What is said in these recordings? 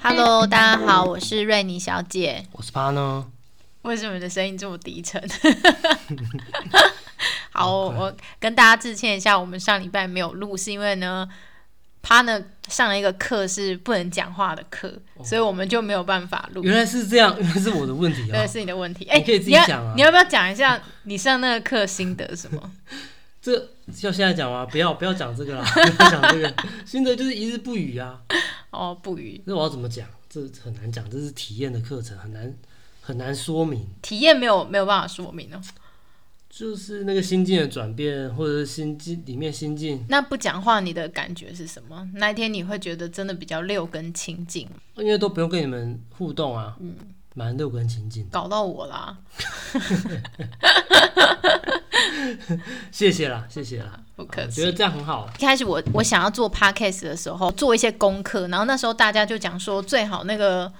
Hello，大家好，我是瑞妮小姐。我是帕呢，为什么你的声音这么低沉？好，我跟大家致歉一下，我们上礼拜没有录，是因为呢，帕呢上了一个课是不能讲话的课，所以我们就没有办法录。原来是这样，原来是我的问题啊对，啊！是你的问题。哎、你可以自己讲啊你要不要讲一下你上那个课心得什么？这要现在讲吗？不要不要讲这个啦，不要讲这个。心得就是一日不语啊，哦，不语那我要怎么讲？这很难讲，这是体验的课程，很难很难说明。体验没有没有办法说明哦。就是那个心境的转变，或者是心境里面心境，那不讲话，你的感觉是什么？那一天你会觉得真的比较六根清净，因为都不用跟你们互动啊，嗯，蛮六根清净。搞到我啦，谢谢啦，谢谢啦，不客气我觉。得这样很好。一开始我我想要做 podcast 的时候，做一些功课，然后那时候大家就讲说，最好那个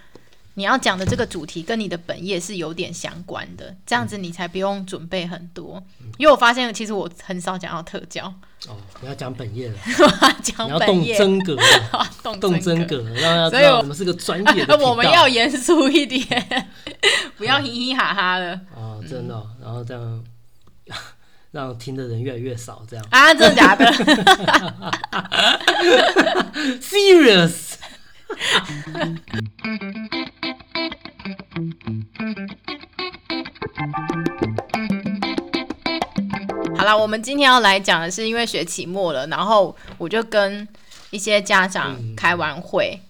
你要讲的这个主题跟你的本业是有点相关的，这样子你才不用准备很多。因为我发现其实我很少讲到特教，哦，你要讲本业了，讲你要动本业，真格 了，动动真真格，让大家知所以我道我们是个专业的。我们要严肃一点，不要嘻嘻哈哈的哦，真的哦、然后这样让听的人越来越少，这样啊！真的假的？serious。好了，我们今天要来讲的是，因为学期末了，然后我就跟一些家长开完会。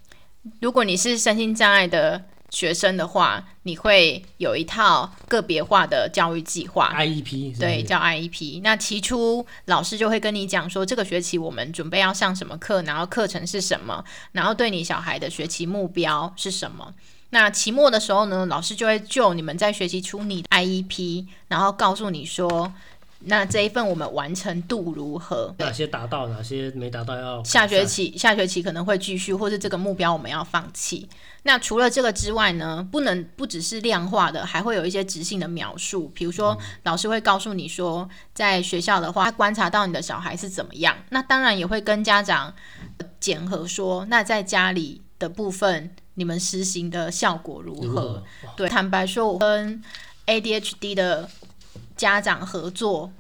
如果你是身心障碍的学生的话，你会有一套个别化的教育计划。IEP 对，叫 IEP。那提出老师就会跟你讲说，这个学期我们准备要上什么课，然后课程是什么，然后对你小孩的学习目标是什么。那期末的时候呢，老师就会就你们在学习出你的 IEP，然后告诉你说，那这一份我们完成度如何？哪些达到，哪些没达到要下学期下学期可能会继续，或是这个目标我们要放弃。那除了这个之外呢，不能不只是量化的，还会有一些直性的描述。比如说，老师会告诉你说，在学校的话，他观察到你的小孩是怎么样。那当然也会跟家长呃检核说，那在家里的部分，你们实行的效果如何？对，坦白说，我跟 ADHD 的家长合作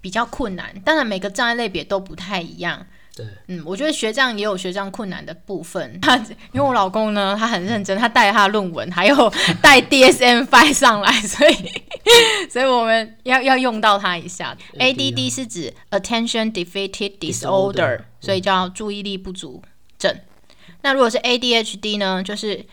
比较困难。当然，每个障碍类别都不太一样。对，嗯，我觉得学障也有学障困难的部分。他 因为我老公呢，他很认真，他带他的论文，还有带 DSM 5上来，所以 所以我们要要用到他一下。AD ADD 是指 Attention Deficit Disorder，Disorder，所以叫注意力不足症。那如果是 ADHD 呢，就是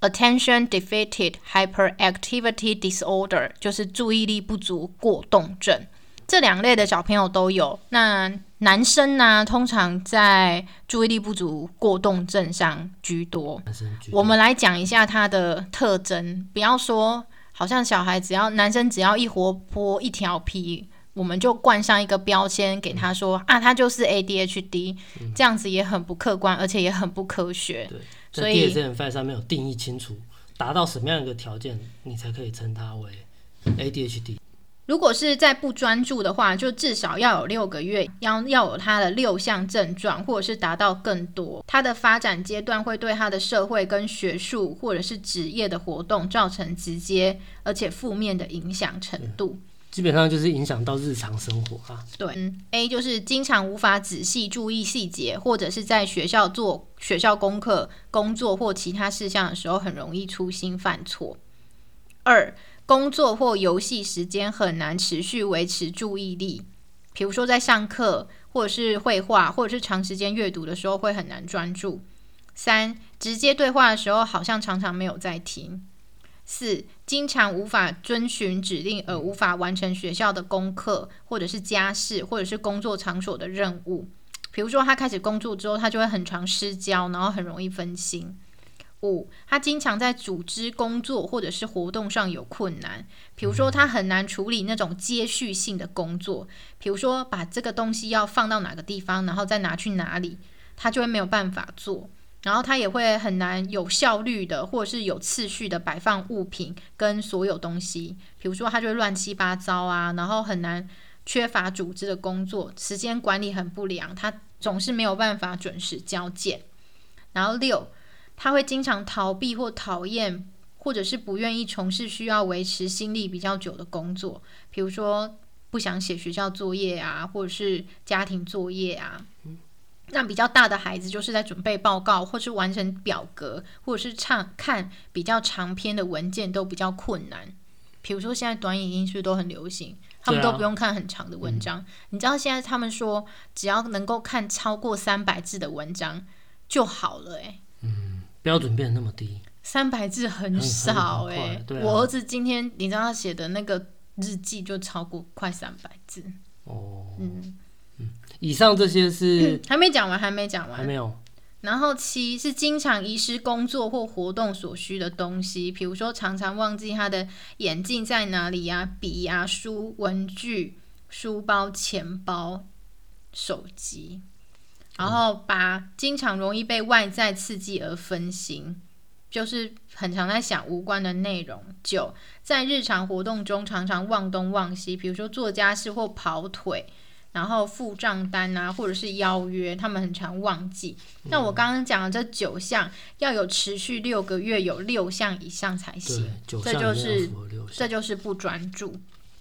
Attention Deficit Hyperactivity Disorder，就是注意力不足过动症。这两类的小朋友都有。那男生呢，通常在注意力不足过动症上居多。居多我们来讲一下它的特征，不要说好像小孩只要男生只要一活泼一调皮，我们就冠上一个标签给他说啊，他就是 ADHD，、这样子也很不客观，而且也很不科学。对，在所以 DSM 5上面有定义清楚，达到什么样一个条件，你才可以称它为 ADHD。如果是在不专注的话，就至少要有六个月，要要有他的六项症状，或者是达到更多。他的发展阶段会对他的社会跟学术或者是职业的活动造成直接而且负面的影响程度。基本上就是影响到日常生活啊，对、嗯、，A 就是经常无法仔细注意细节，或者是在学校做学校功课、工作或其他事项的时候，很容易粗心犯错。二，工作或游戏时间很难持续维持注意力，比如说在上课或者是绘画或者是长时间阅读的时候会很难专注。三，直接对话的时候好像常常没有在听。四，经常无法遵循指令而无法完成学校的功课，或者是家事，或者是工作场所的任务。比如说，他开始工作之后，他就会很常失焦，然后很容易分心。五，他经常在组织工作或者是活动上有困难，比如说他很难处理那种接续性的工作，比如说把这个东西要放到哪个地方，然后再拿去哪里，他就会没有办法做。然后他也会很难有效率的，或者是有次序的摆放物品跟所有东西，比如说他就会乱七八糟啊，然后很难缺乏组织的工作，时间管理很不良，他总是没有办法准时交件。然后六，他会经常逃避或讨厌，或者是不愿意从事需要维持心力比较久的工作，比如说不想写学校作业啊，或者是家庭作业啊。那比较大的孩子就是在准备报告，或是完成表格，或者是唱看比较长篇的文件都比较困难。比如说现在短影音是不是都很流行？他们都不用看很长的文章。你知道现在他们说只要能够看超过三百字的文章就好了、欸，标准变得那么低，三百字很很少很哎、对啊我儿子今天你知道他写的那个日记就超过快三百字，哦，嗯，以上这些是还没讲完，还没讲完。还没有，然后七是经常遗失工作或活动所需的东西，比如说常常忘记他的眼镜在哪里呀、笔呀、书、文具、书包、钱包、手机。然后八，经常容易被外在刺激而分心，就是很常在想无关的内容。九，在日常活动中常常忘东忘西，比如说做家事或跑腿，然后付账单啊，或者是邀约，他们很常忘记。那我刚刚讲的这九项，要有持续六个月，有六项以上才行，，九这就是这，就是不专注。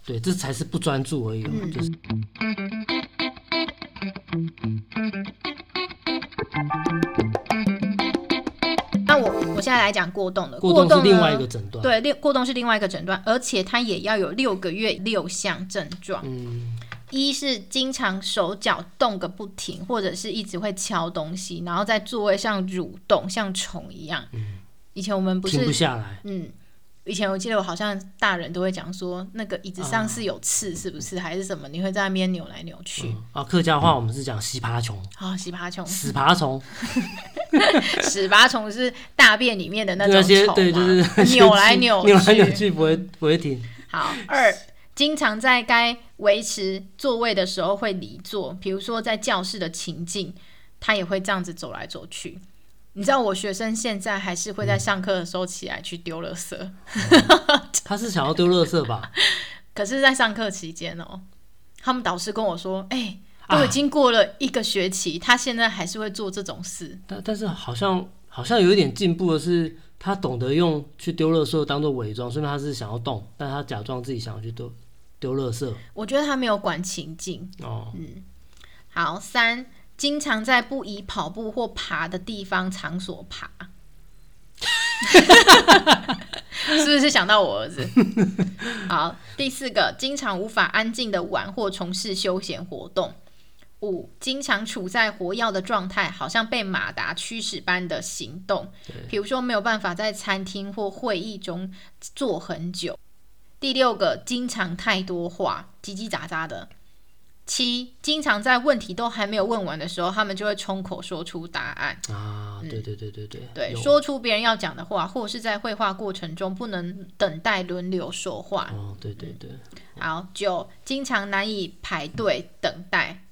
对，这才是不专注而已哦，嗯就是那我我现在来讲过动的，过动是另外一个诊断，对，另过动是另外一个诊断，而且它也要有六个月六项症状。嗯，一是经常手脚动个不停，或者是一直会敲东西，然后在座位上蠕动，像虫一样。以前我们不是停不是，下来，嗯，以前我记得我好像大人都会讲说，那个椅子上是有刺，是不是？还是什么？你会在那边扭来扭去。嗯。啊，客家话我们是讲吸爬虫、啊、洗爬虫，死爬虫，屎爬虫是大便里面的那种 虫对，就是扭来气扭扭来扭去去不会不会停，好，二，经常在该维持座位的时候会离座，比如说在教室的情境，他也会这样子走来走去。你知道我学生现在还是会在上课的时候起来去丢垃圾，他是想要丢垃圾吧？可是，在上课期间哦，他们导师跟我说，哎、啊都已经过了一个学期，他现在还是会做这种事。但但是好像好像有一点进步的是，他懂得用去丢垃圾当做伪装，虽然他是想要动，但他假装自己想要去丢丢垃圾我觉得他没有管情境。哦，好，三，经常在不宜跑步或爬的地方场所爬，是不是想到我儿子？好，第四个，经常无法安静的玩或从事休闲活动。五，经常处在活跃的状态，好像被马达驱使般的行动，比如说没有办法在餐厅或会议中坐很久。第六个，经常太多话，叽叽喳喳的。七，经常在问题都还没有问完的时候，他们就会冲口说出答案。啊，对对对对对，嗯对，说出别人要讲的话，或是在绘画过程中不能等待轮流说话。哦，对对对，好，九，经常难以排队等待。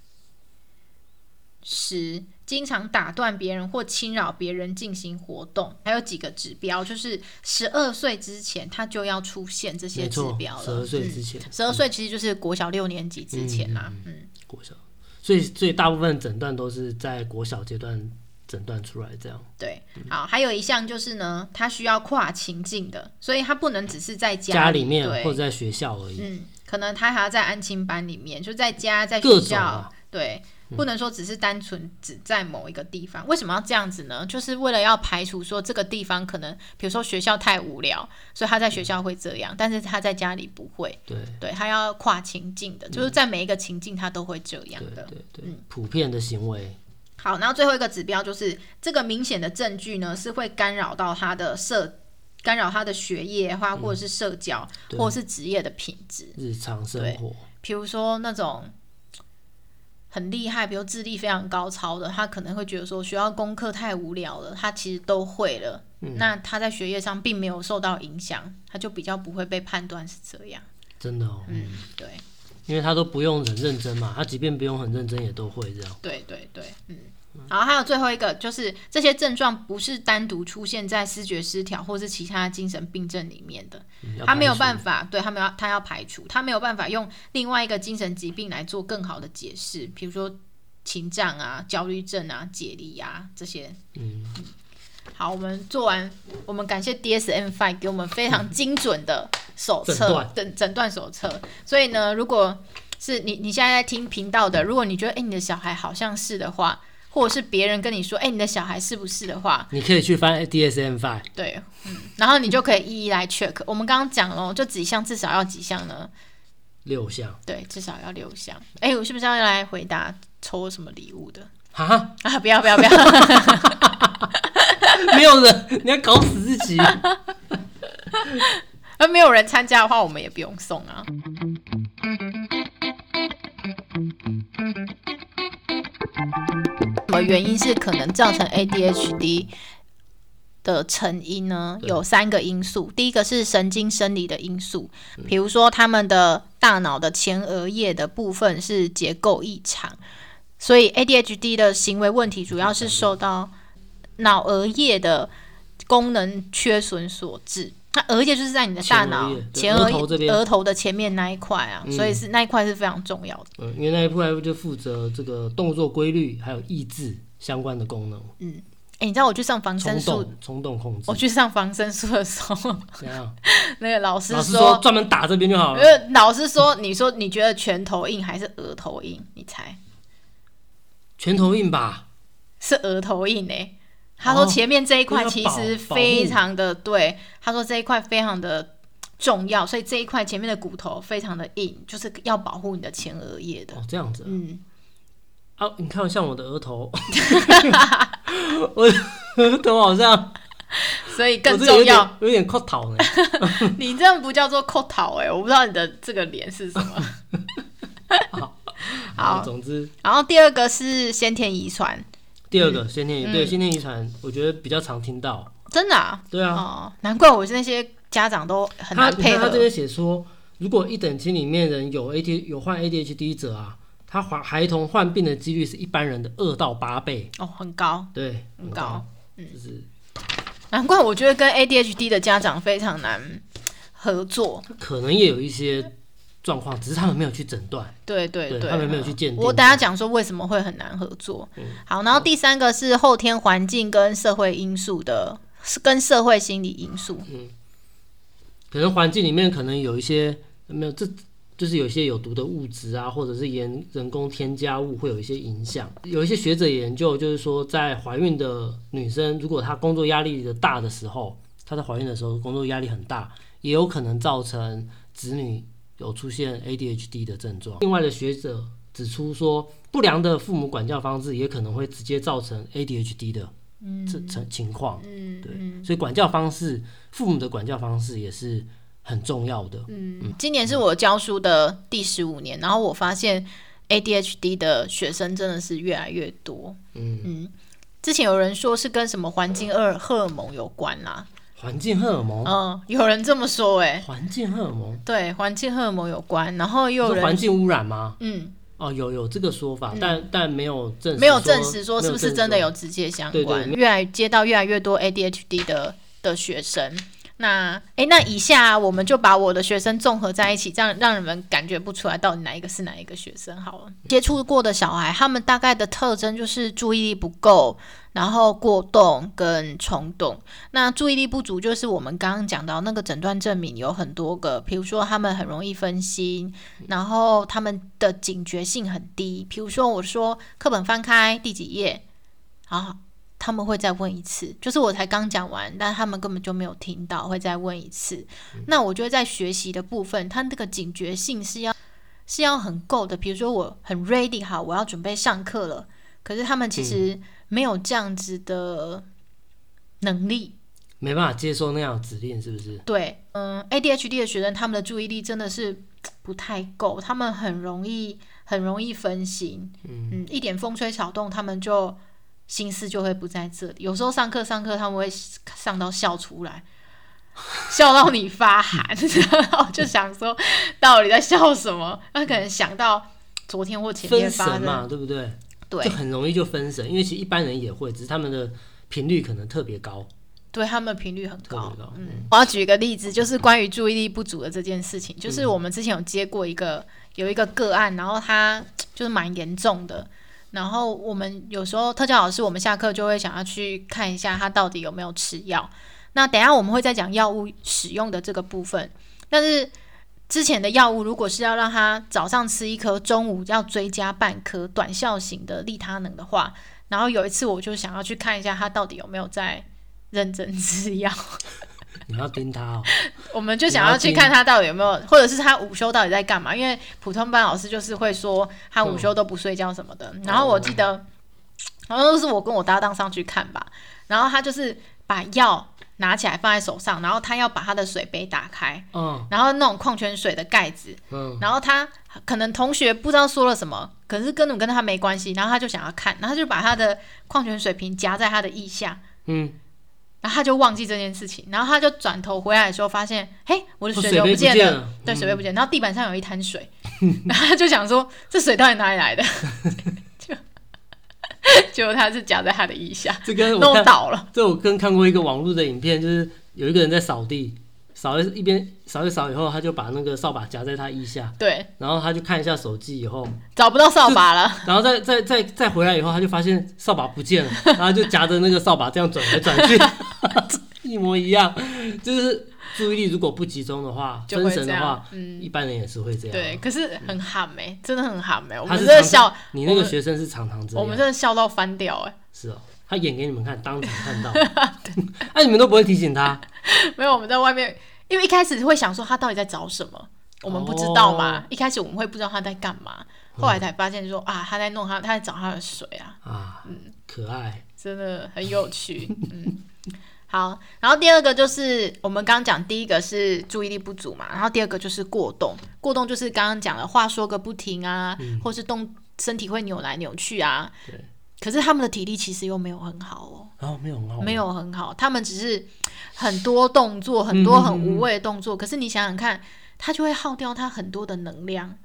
十，经常打断别人或侵扰别人进行活动。还有几个指标，就是十二岁之前他就要出现这些指标，了。十二岁嗯之前，十二岁其实就是国小六年级之前啦。嗯国小，所以所以大部分诊断都是在国小阶段诊断出来这样。对，好，还有一项就是呢，他需要跨情境的，所以他不能只是在家里里面或者在学校而已，嗯，可能他还要在安亲班里面，就在家，在学校，啊对，不能说只是单纯只在某一个地方。为什么要这样子呢？就是为了要排除说这个地方可能，比如说学校太无聊，所以他在学校会这样，但是他在家里不会。对对他要跨情境的，就是在每一个情境他都会这样的。对对，嗯普遍的行为，好，然后最后一个指标就是这个明显的证据呢，是会干扰到他的社，干扰他的学业或或者是社交，对或者是职业的品质。日常生活，比如说那种很厉害，比如智力非常高超的，他可能会觉得说学校功课太无聊了，他其实都会了。嗯那他在学业上并没有受到影响，他就比较不会被判断是这样。真的哦，嗯，对因为他都不用很认真嘛，他即便不用很认真也都会这样。对对对，嗯。好，还有最后一个就是这些症状不是单独出现在视觉失调或是其他精神病症里面的，他没有办法，对他没有他要排除，他没有办法用另外一个精神疾病来做更好的解释，比如说情障啊、焦虑症啊、解离啊这些。嗯，好，我们做完，我们感谢 DSM Five 给我们非常精准的手册断，诊诊断手册。所以呢，如果是你你现在在听频道的，如果你觉得哎、诶你的小孩好像是的话，或者是别人跟你说哎、诶你的小孩是不是的话，你可以去翻 DSM Five，对，嗯，然后你就可以一一来 check。我们刚刚讲了，就几项至少要几项呢？六项，对，至少要六项。哎、我是不是要来回答抽什么礼物的哈，啊？不要不要不要！没有人，你要搞死自己。而 没有人参加的话，我们也不用送啊。原因是可能造成 ADHD 的成因呢？有三个因素，第一个是神经生理的因素，比如说他们的大脑的前额叶的部分是结构异常，所以 ADHD 的行为问题主要是受到脑额叶的功能缺损所致。它额叶就是在你的大脑前额头这边额头的前面那一块啊，所以是那一块是非常重要的。嗯，因为那一块就负责这个动作规律还有意志相关的功能，嗯哎、你知道我去上防身术，冲动控制我。去上防身术的时候？那个老师说说，专门打这边就好了。呃，老师说，你说你觉得拳头硬还是额头硬？你猜拳头硬吧？是额头硬呢、他说哦前面这一块其实非常的对，他说这一块非常的重要，所以这一块前面的骨头非常的硬，就是要保护你的前额叶的。哦，这样子嗯，啊？你看像我的额头，我的额头好像 所以更重要。有点扣头呢。你这样不叫做扣头哎、我不知道你的这个脸是什么。好，总之然后第二个是先天遗传，第二个先天嗯。对先天遗传，我觉得比较常听到。真的啊，对啊，哦，难怪我那些家长都很他难配合。他他这边写说，如果一等亲里面人有 AD 有患 ADHD 者啊，他患孩童患病的几率是一般人的二到八倍。哦，很高，对，很高，就是。难怪我觉得跟 ADHD 的家长非常难合作。可能也有一些状况，只是他们没有去诊断。对对对他们没有去鉴定我等下讲说为什么会很难合作。好，然后第三个是后天环境跟社会因素的，是跟社会心理因素。嗯可能环境里面可能有一些没有这。就是有一些有毒的物质啊，或者是人人工添加物会有一些影响。有一些学者研究，就是说，在怀孕的女生，如果她工作压力的大的时候，她在怀孕的时候工作压力很大，也有可能造成子女有出现 ADHD 的症状。另外的学者指出说，不良的父母管教方式也可能会直接造成 ADHD 的这成情况。嗯，对，所以管教方式，父母的管教方式也是很重要的。嗯，今年是我教书的第十五年，然后我发现 ADHD 的学生真的是越来越多。嗯之前有人说是跟什么环境二荷尔蒙有关啦、环境荷尔蒙，嗯，有人这么说、欸，环境荷尔蒙，对，环境荷尔蒙有关，然后又有人，环境污染吗？嗯，哦，有有这个说法，但但没有证实，没有证实说是不是真的有有直接相关。越来接到越来越多 ADHD 的的学生，那诶，那以下我们就把我的学生综合在一起，这样让你们感觉不出来到底哪一个是哪一个学生好了。接触过的小孩，他们大概的特征就是注意力不够，然后过动跟冲动。那注意力不足就是我们刚刚讲到那个诊断证明有很多个，比如说他们很容易分心，然后他们的警觉性很低。比如说我说课本翻开第几页，好,好，他们会再问一次，就是我才刚讲完，但他们根本就没有听到，会再问一次。那我觉得在学习的部分，他那个警觉性是要是要很够的。比如说我很 ready 好，我要准备上课了，可是他们其实没有这样子的能力。没办法接受那样的指令，是不是？对，嗯，ADHD 的学生，他们的注意力真的是不太够，他们很容易很容易分心，嗯一点风吹草动，他们就心思就会不在这里。有时候上课上课，他们会上到笑出来，笑到你发寒，然后就想说到底在笑什么？他可能想到昨天或前天分发神嘛，对不对？对就很容易就分神，因为其实一般人也会，只是他们的频率可能特别高，对他们频率很。高。嗯，我要举一个例子，就是关于注意力不足的这件事情。就是我们之前有接过一个有一个个案，然后他就是蛮严重的。然后我们有时候特教老师，我们下课就会想要去看一下他到底有没有吃药。那等下我们会再讲药物使用的这个部分，但是之前的药物如果是要让他早上吃一颗，中午要追加半颗短效型的利他能的话，然后有一次我就想要去看一下他到底有没有在认真吃药。你要盯他哦，我们就想要去看他到底有没有，或者是他午休到底在干嘛？因为普通班老师就是会说他午休都不睡觉什么的。然后我记得，好像都是我跟我搭档上去看吧。然后他就是把药拿起来放在手上，然后他要把他的水杯打开，嗯然后那种矿泉水的盖子，嗯，然后他可能同学不知道说了什么，可是根本跟他没关系，然后他就想要看，然后他就把他的矿泉水瓶夹在他的腋下。嗯，然后他就忘记这件事情，然后他就转头回来的时候，发现，嘿，我的哦水流不见了，见了。对，水杯不见，然后地板上有一滩水，然后他就想说，这水到底哪里来的？就结果他是夹在他的腋下，这跟我弄，倒了，这我跟看过一个网络的影片，就是有一个人在扫地，扫一一边扫一扫以后，他就把那个扫把夹在他腋下，对，然后他就看一下手机以后，找不到扫把了，然后再再再再回来以后，他就发现扫把不见了，然后就夹着那个扫把这样转来转去，一模一样。就是注意力如果不集中的话，分神的话，，嗯，一般人也是会这样。对，，可是很喊没，真的很喊没，我们真的笑，你那个学生是常常这样我们，真的笑到翻掉，哎，是哦，他演给你们看，当场看到，那、你们都不会提醒他，没有，我们在外面，因为一开始会想说他到底在找什么，我们不知道嘛。哦一开始我们会不知道他在干嘛，后来才发现说啊，他在弄他，他在找他的水啊，啊，可爱，真的很有趣。嗯，好。然后第二个就是我们刚刚讲，第一个是注意力不足嘛，然后第二个就是过动。过动就是刚刚讲的话说个不停啊，或是动身体会扭来扭去啊。对。可是他们的体力其实又没有很好哦。然后没有很好，没有很好，他们只是很多动作，很多很无谓的动作。可是你想想看，他就会耗掉他很多的能量，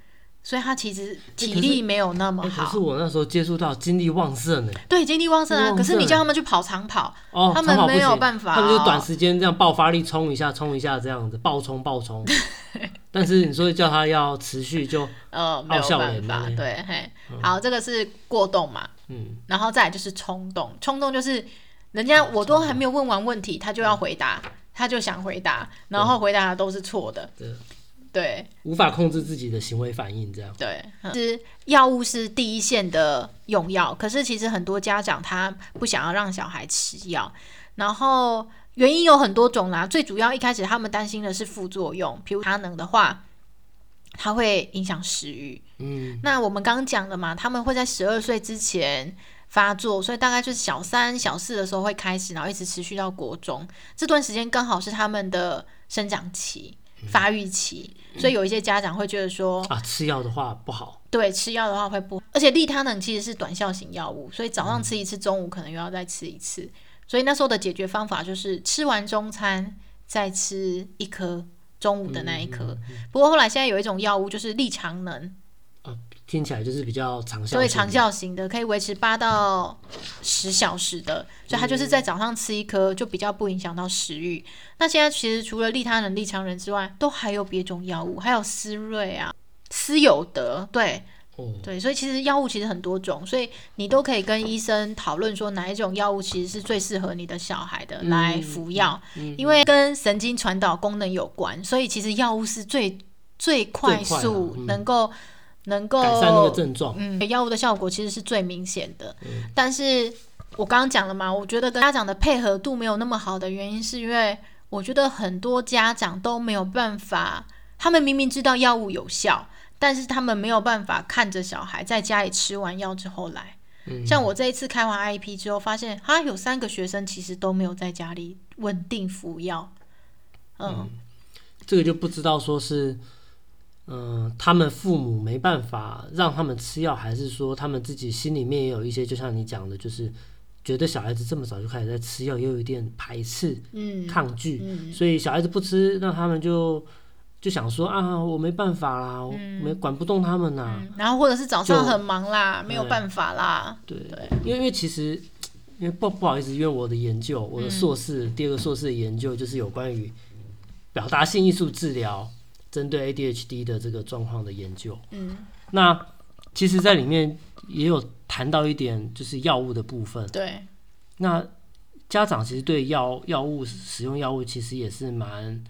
所以他其实体力没有那么好、可好。是我那时候接触到精力旺盛呢，对，精力旺盛啊！可是你叫他们去跑长跑，哦，他们没有办法他们就短哦时间这样爆发力冲一下，冲一下这样子，爆冲爆冲。但是你说叫他要持续就，呃，没有办法。对，嘿，好，这个是过动嘛，嗯，然后再来就是冲动，冲动就是人家我都还没有问完问题，他就要回答，他就想回答，然后回答的都是错的。对，对，无法控制自己的行为反应，这样。对，其实药物是第一线的用药，可是其实很多家长他不想要让小孩吃药，然后原因有很多种啦。最主要一开始他们担心的是副作用，比如他能的话，它会影响食欲。嗯，那我们刚刚讲的嘛，他们会在十二岁之前发作，所以大概就是小三、小四的时候会开始，然后一直持续到国中这段时间，刚好是他们的生长期、发育期，所以有一些家长会觉得说，啊，吃药的话不好。对，吃药的话会不，而且利他能其实是短效型药物，所以早上吃一次，中午可能又要再吃一次。所以那时候的解决方法就是吃完中餐再吃一颗中午的那一颗。不过后来现在有一种药物就是利肠能，听起来就是比较长效，对，长。效型的可以维持八到十小时的，所以它就是在早上吃一颗，就比较不影响到食欲。那现在其实除了利他能、利强人之外，都还有别种药物，还有思瑞啊、思有德，对，哦，对，所以其实药物其实很多种，所以你都可以跟医生讨论说哪一种药物其实是最适合你的小孩的来服药，因为跟神经传导功能有关，所以其实药物是最最快速能够、能够改善那个症状。嗯，药物的效果其实是最明显的，但是我刚刚讲了嘛，我觉得跟家长的配合度没有那么好的原因，是因为我觉得很多家长都没有办法，他们明明知道药物有效，但是他们没有办法看着小孩在家里吃完药之后来。像我这一次开完 IEP 之后，发现哈有三个学生其实都没有在家里稳定服药。嗯，这个就不知道说是，嗯、他们父母没办法让他们吃药，还是说他们自己心里面也有一些，就像你讲的，就是觉得小孩子这么早就开始在吃药，又有一点排斥、嗯。抗拒，嗯。所以小孩子不吃，那他们就就想说啊，我没办法啦，我没管不动他们呐、嗯，然后或者是早上很忙啦，没有对办法啦，对，对。因为因为其实因为不不好意思，因为我的研究，我的硕士、第二个硕士的研究就是有关于表达性艺术治疗针对 ADHD 的这个状况的研究。嗯，那其实，在里面也有谈到一点，就是药物的部分。对，那家长其实对药药物使用药物其实也是蛮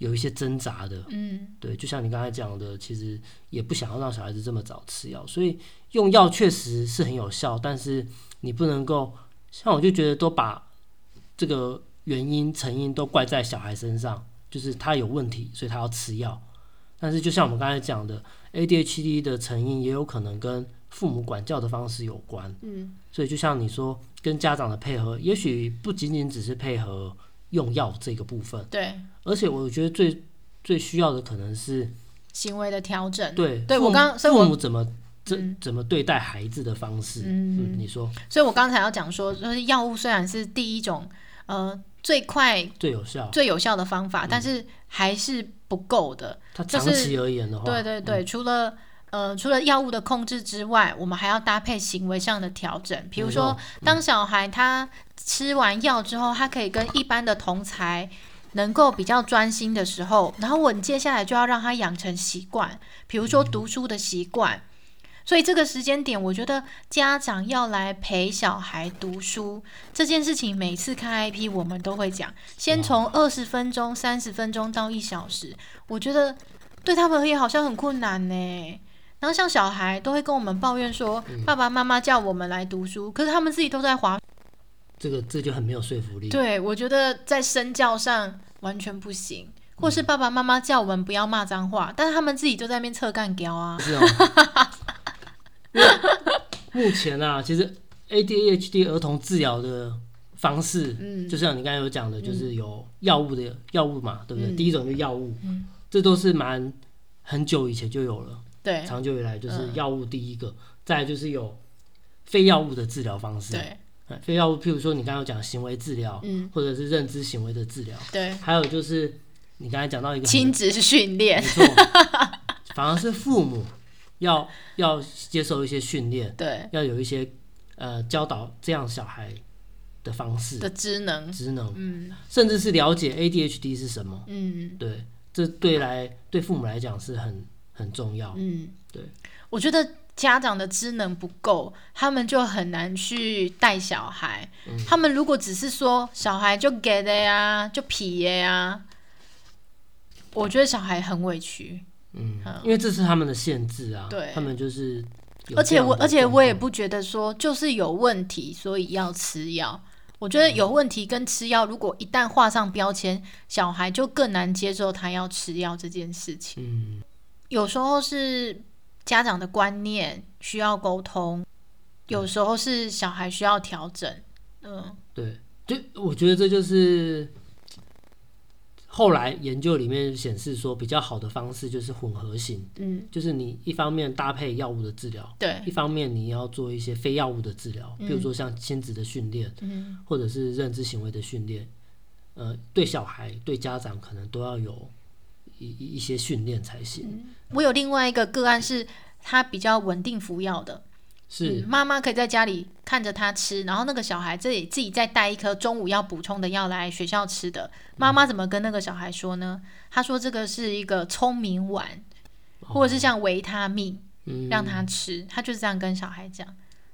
有一些挣扎的。嗯对，就像你刚才讲的，其实也不想要让小孩子这么早吃药，所以用药确实是很有效，但是你不能够像我就觉得都把这个原因成因都怪在小孩身上，就是他有问题，所以他要吃药。但是就像我们刚才讲的，ADHD 的成因也有可能跟父母管教的方式有关，嗯所以就像你说，跟家长的配合，也许不仅仅只是配合用药这个部分，对，而且我觉得最最需要的可能是。行为的调整，对，对我刚所以我父母怎么这、嗯。怎么对待孩子的方式，嗯。嗯，你说所以我刚才要讲说，就是药物虽然是第一种，呃，最快最有效？最有效的方法，但是还是不够的。它长期而言的话，对对对，除了呃除了药物的控制之外，我们还要搭配行为上的调整。比如说，当小孩他吃完药之后，他可以跟一般的同才能够比较专心的时候，然后我接下来就要让他养成习惯，比如说读书的习惯。所以这个时间点，我觉得家长要来陪小孩读书这件事情，每次看 IP 我们都会讲，先从二十分钟、三十分钟到一小时，我觉得对他们而言好像很困难呢。然后像小孩都会跟我们抱怨说，爸爸妈妈叫我们来读书，可是他们自己都在划。这个这就很没有说服力。对我觉得在身教上完全不行，或是爸爸妈妈叫我们不要骂脏话，但是他们自己就在那边侧干屌啊。是哦。目前啊，其实 ADHD 儿童治疗的方式，嗯就像你刚才有讲的，就是有药物的药物嘛，对不对？嗯第一种就是药物，嗯这都是蛮很久以前就有了，对长久以来就是嗯药物第一个，再来就是有非药物的治疗方式。对，哎非药物，譬如说你刚刚有讲行为治疗，嗯或者是认知行为的治疗，对，还有就是你刚才讲到一个很亲子训练没，错，反而是父母要要接受一些训练，对要有一些呃教导这样小孩的方式、的职能，职能，嗯甚至是了解 ADHD 是什么。嗯对，这对来对父母来讲是很很重要。嗯，对，我觉得家长的职能不够，他们就很难去带小孩。嗯他们如果只是说小孩就给的呀，就皮的呀，我觉得小孩很委屈。嗯，因为这是他们的限制啊，对他们就是而且我而且我也不觉得说就是有问题，所以要吃药。我觉得有问题跟吃药，如果一旦画上标签，小孩就更难接受他要吃药这件事情。嗯有时候是家长的观念需要沟通，有时候是小孩需要调整。嗯。对，就我觉得这就是后来研究里面显示说比较好的方式就是混合型，嗯，就是你一方面搭配药物的治疗，对，一方面你要做一些非药物的治疗，比如说像亲子的训练，嗯。或者是认知行为的训练，呃，对小孩对家长可能都要有一一一些训练才行。我有另外一个个案是，他比较稳定服药的，是嗯，妈妈可以在家里看着他吃，然后那个小孩自己自己再带一颗中午要补充的药来学校吃的。妈妈怎么跟那个小孩说呢？他说这个是一个聪明丸，或者是像维他命，嗯，让他吃。他就是这样跟小孩讲，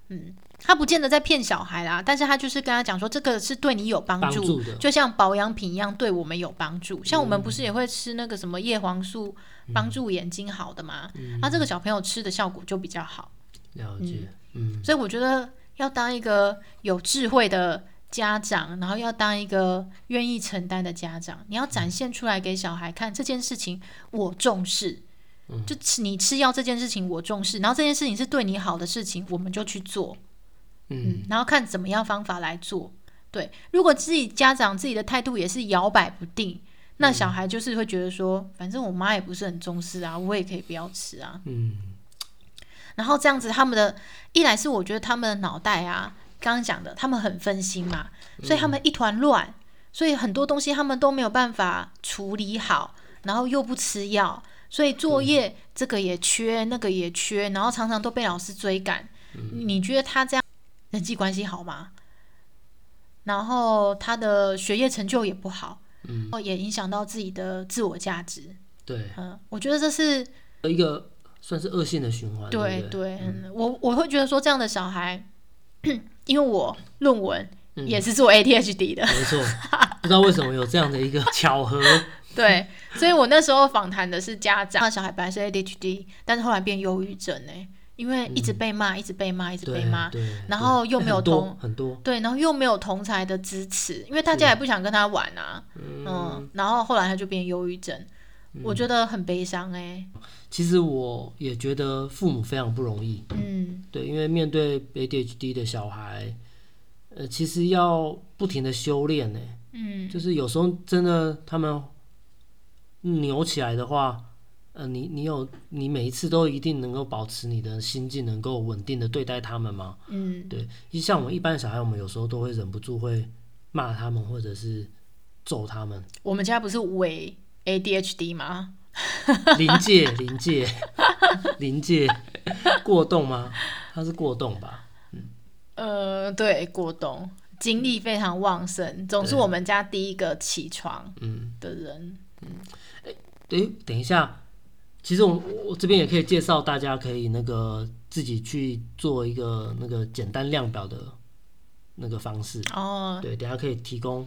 嗯，他不见得在骗小孩啦，但是他就是跟他讲说，这个是对你有帮助，帮助的，就像保养品一样，对我们有帮助。像我们不是也会吃那个什么叶黄素，帮助眼睛好的嘛？那、这个小朋友吃的效果就比较好。了解，嗯所以我觉得要当一个有智慧的家长，然后要当一个愿意承担的家长，你要展现出来给小孩看这件事情我重视。就吃你吃药这件事情我重视，然后这件事情是对你好的事情，我们就去做。嗯，然后看怎么样方法来做。对，如果自己家长自己的态度也是摇摆不定，那小孩就是会觉得说，反正我妈也不是很重视啊，我也可以不要吃啊。嗯，然后这样子，他们的一来是我觉得他们的脑袋啊，刚刚讲的，他们很分心嘛，所以他们一团乱，所以很多东西他们都没有办法处理好。然后又不吃药，所以作业这个也缺，那个也缺，然后常常都被老师追赶。你觉得他这样人际关系好吗？然后他的学业成就也不好，嗯，哦，也影响到自己的自我价值。对，嗯，我觉得这是一个算是恶性的循环。对对对，嗯，我我会觉得说这样的小孩，因为我论文也是做 ADHD 的，没错，不知道为什么有这样的一个巧合。对，所以我那时候访谈的是家长，小孩本来是 ADHD，但是后来变忧郁症呢。因为一直被骂，一直被骂，一直被骂，然后又没有同很多。对，然后又没有同才的支持，因为大家也不想跟他玩啊，嗯，然后后来他就变忧郁症，我觉得很悲伤哎。其实我也觉得父母非常不容易，嗯，对，因为面对 ADHD 的小孩，呃，其实要不停的修炼呢，嗯，就是有时候真的他们扭起来的话。呃，你你有你每一次都一定能够保持你的心境，能够稳定的对待他们吗？嗯，对。就像我们一般小孩，我们有时候都会忍不住会骂他们，或者是揍他们。我们家不是伪 ADHD 吗？临界，临界，临界，过动吗？他是过动吧？嗯，呃，对，过冬，精力非常旺盛，总是我们家第一个起床嗯的人。嗯，哎，对，等一下。其实我我这边也可以介绍，大家可以那个自己去做一个那个简单量表的那个方式哦。对，等下可以提供，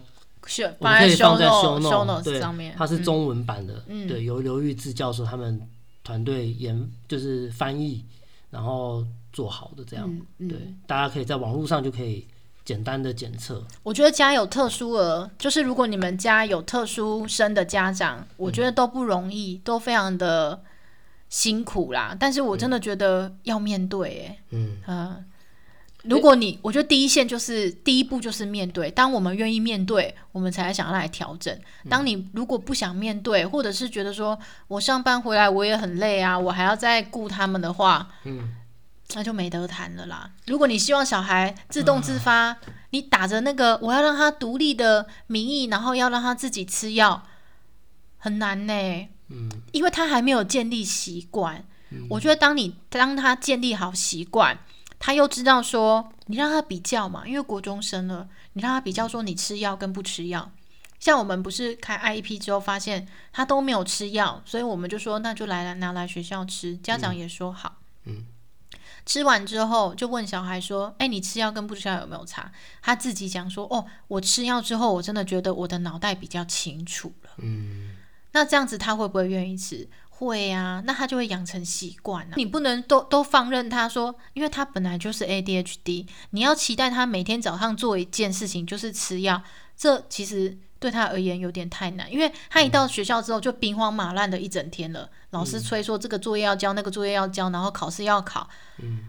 我们可以放在 show note 上面，它是中文版的，对，由刘玉志教授他们团队研就是翻译，然后做好的这样，对，大家可以在网络上就可以。简单的检测，我觉得家有特殊儿，就是如果你们家有特殊生的家长，我觉得都不容易，都非常的辛苦啦。但是我真的觉得要面对，哎，嗯嗯，如果你，我觉得第一线就是第一步就是面对。当我们愿意面对，我们才想要来调整。当你如果不想面对，或者是觉得说我上班回来我也很累啊，我还要再顾他们的话，嗯。那就没得谈了啦。如果你希望小孩自动自发，你打着那个我要让他独立的名义，然后要让他自己吃药，很难呢。嗯，因为他还没有建立习惯。我觉得当你当他建立好习惯，他又知道说你让他比较嘛，因为国中生了，你让他比较说你吃药跟不吃药。像我们不是开 IEP 之后发现他都没有吃药，所以我们就说那就来拿来学校吃。家长也说好。嗯。吃完之后，就问小孩说：“哎，你吃药跟不吃药有没有差？”他自己讲说：“哦，我吃药之后，我真的觉得我的脑袋比较清楚了。”嗯，那这样子他会不会愿意吃？会啊，那他就会养成习惯了。你不能都都放任他说，因为他本来就是 ADHD，你要期待他每天早上做一件事情就是吃药，这其实对他而言有点太难，因为他一到学校之后就兵荒马乱的一整天了。老师催说这个作业要交，那个作业要交，然后考试要考，嗯，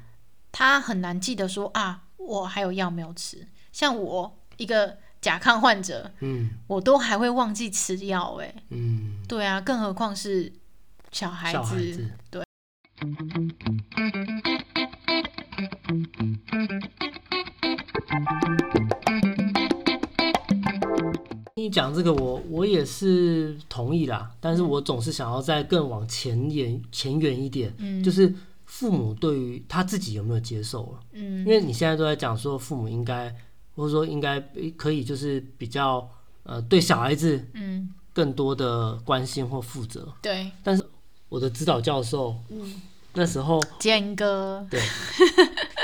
他很难记得说啊，我还有药没有吃。像我一个甲亢患者，嗯，我都还会忘记吃药，哎，嗯，对啊，更何况是小孩子，对。你讲这个，我我也是同意啦，但是我总是想要再更往前沿前远一点，嗯，就是父母对于他自己有没有接受了，嗯，因为你现在都在讲说父母应该或者说应该可以就是比较呃对小孩子嗯更多的关心或负责，对，但是我的指导教授嗯那时候坚哥对，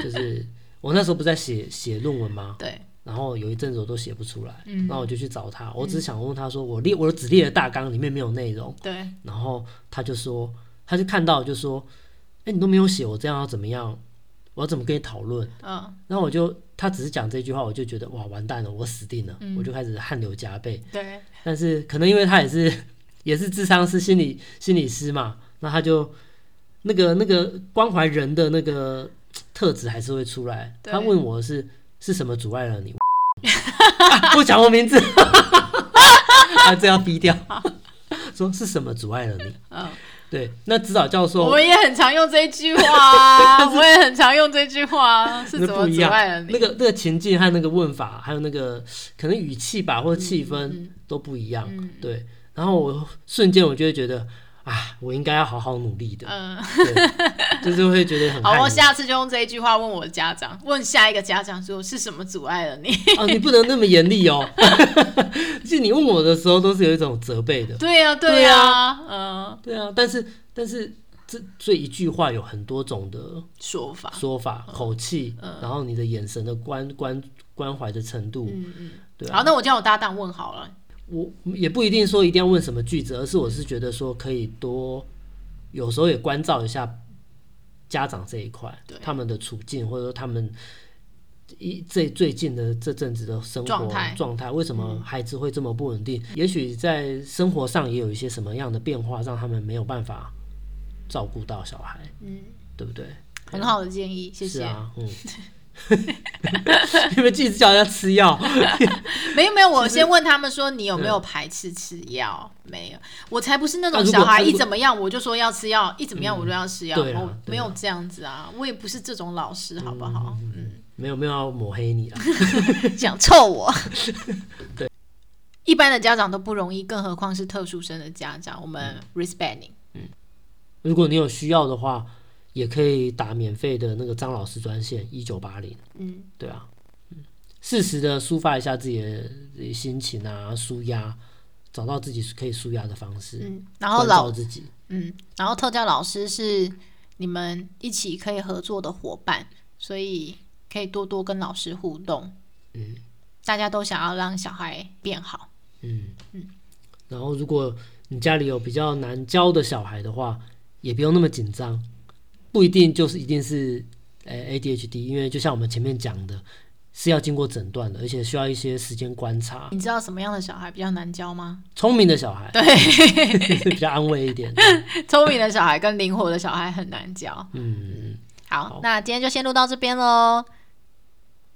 就是我那时候不在写写论文吗？对。然后有一阵子我都写不出来，嗯，然后我就去找他，我只是想问他说，我列我只列了大纲，里面没有内容，对，然后他就说，他就看到就说，哎，你都没有写，我这样要怎么样？我要怎么跟你讨论？嗯，然后我就他只是讲这句话，我就觉得哇，完蛋了，我死定了，嗯，我就开始汗流浃背，对，但是可能因为他也是 也是智商师、心理心理师嘛，那他就那个那个关怀人的那个特质还是会出来。他问我是是什么阻碍了你？不讲我名字，啊，这要逼掉。说是什么阻碍了你？嗯，对，那指导教授，我也很常用这句话，我也很常用这句话，是怎么阻碍了你？那个那个情境和那个问法，还有那个可能语气吧，或者气氛都不一样。对，然后我瞬间我就会觉得啊，我应该要好好努力的，嗯，对，就是会觉得很好，我下次就用这一句话问我的家长，问下一个家长说是什么阻碍了你？哦，你不能那么严厉哦。就你问我的时候，都是有一种责备的。对呀、对对呀、嗯，对啊，但是但是这这一句话有很多种的说法，说法、口气，然后你的眼神的关关关怀的程度，嗯嗯，对啊。好，那我叫我搭档问好了，我也不一定说一定要问什么句子，而是我是觉得说可以多，有时候也关照一下家长这一块对，他们的处境，或者说他们一最最近的这阵子的生活状态为什么孩子会这么不稳定？也许在生活上也有一些什么样的变化，让他们没有办法照顾到小孩，嗯，对不对？很好的建议，谢谢。是啊，嗯。你们一直叫人家吃药，没 有没有，我先问他们说你有没有排斥吃药？没有，我才不是那种小孩一怎么样我就说要吃药，一怎么样我就要吃药，我没有这样子啊，我也不是这种老师，好不好？嗯，没有没有要抹黑你了。想臭我。对，一般的家长都不容易，更何况是特殊生的家长，我们嗯 respect 你。如果你有需要的话，也可以打免费的那个张老师专线一九八零。嗯，对啊，嗯，适时的抒发一下自己的心情啊，舒压，找到自己可以舒压的方式，嗯，然后关老自己。嗯，然后特教老师是你们一起可以合作的伙伴，所以可以多多跟老师互动。嗯，大家都想要让小孩变好。嗯嗯然后如果你家里有比较难教的小孩的话，也不用那么紧张，不一定就是一定是呃 ADHD，因为就像我们前面讲的，是要经过诊断的，而且需要一些时间观察。你知道什么样的小孩比较难教吗？聪明的小孩对，是 比较安慰一点。聪明的小孩跟灵活的小孩很难教。嗯，好，好那今天就先录到这边喽，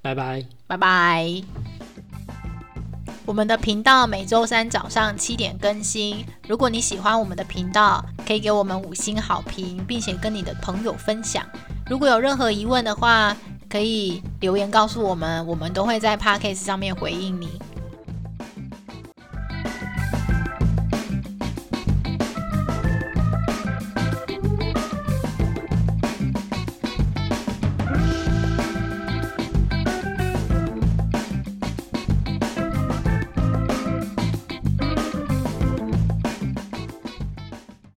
拜拜。拜拜。我们的频道每周三早上七点更新。如果你喜欢我们的频道，可以给我们五星好评，并且跟你的朋友分享。如果有任何疑问的话，可以留言告诉我们，我们都会在 Podcast 上面回应你。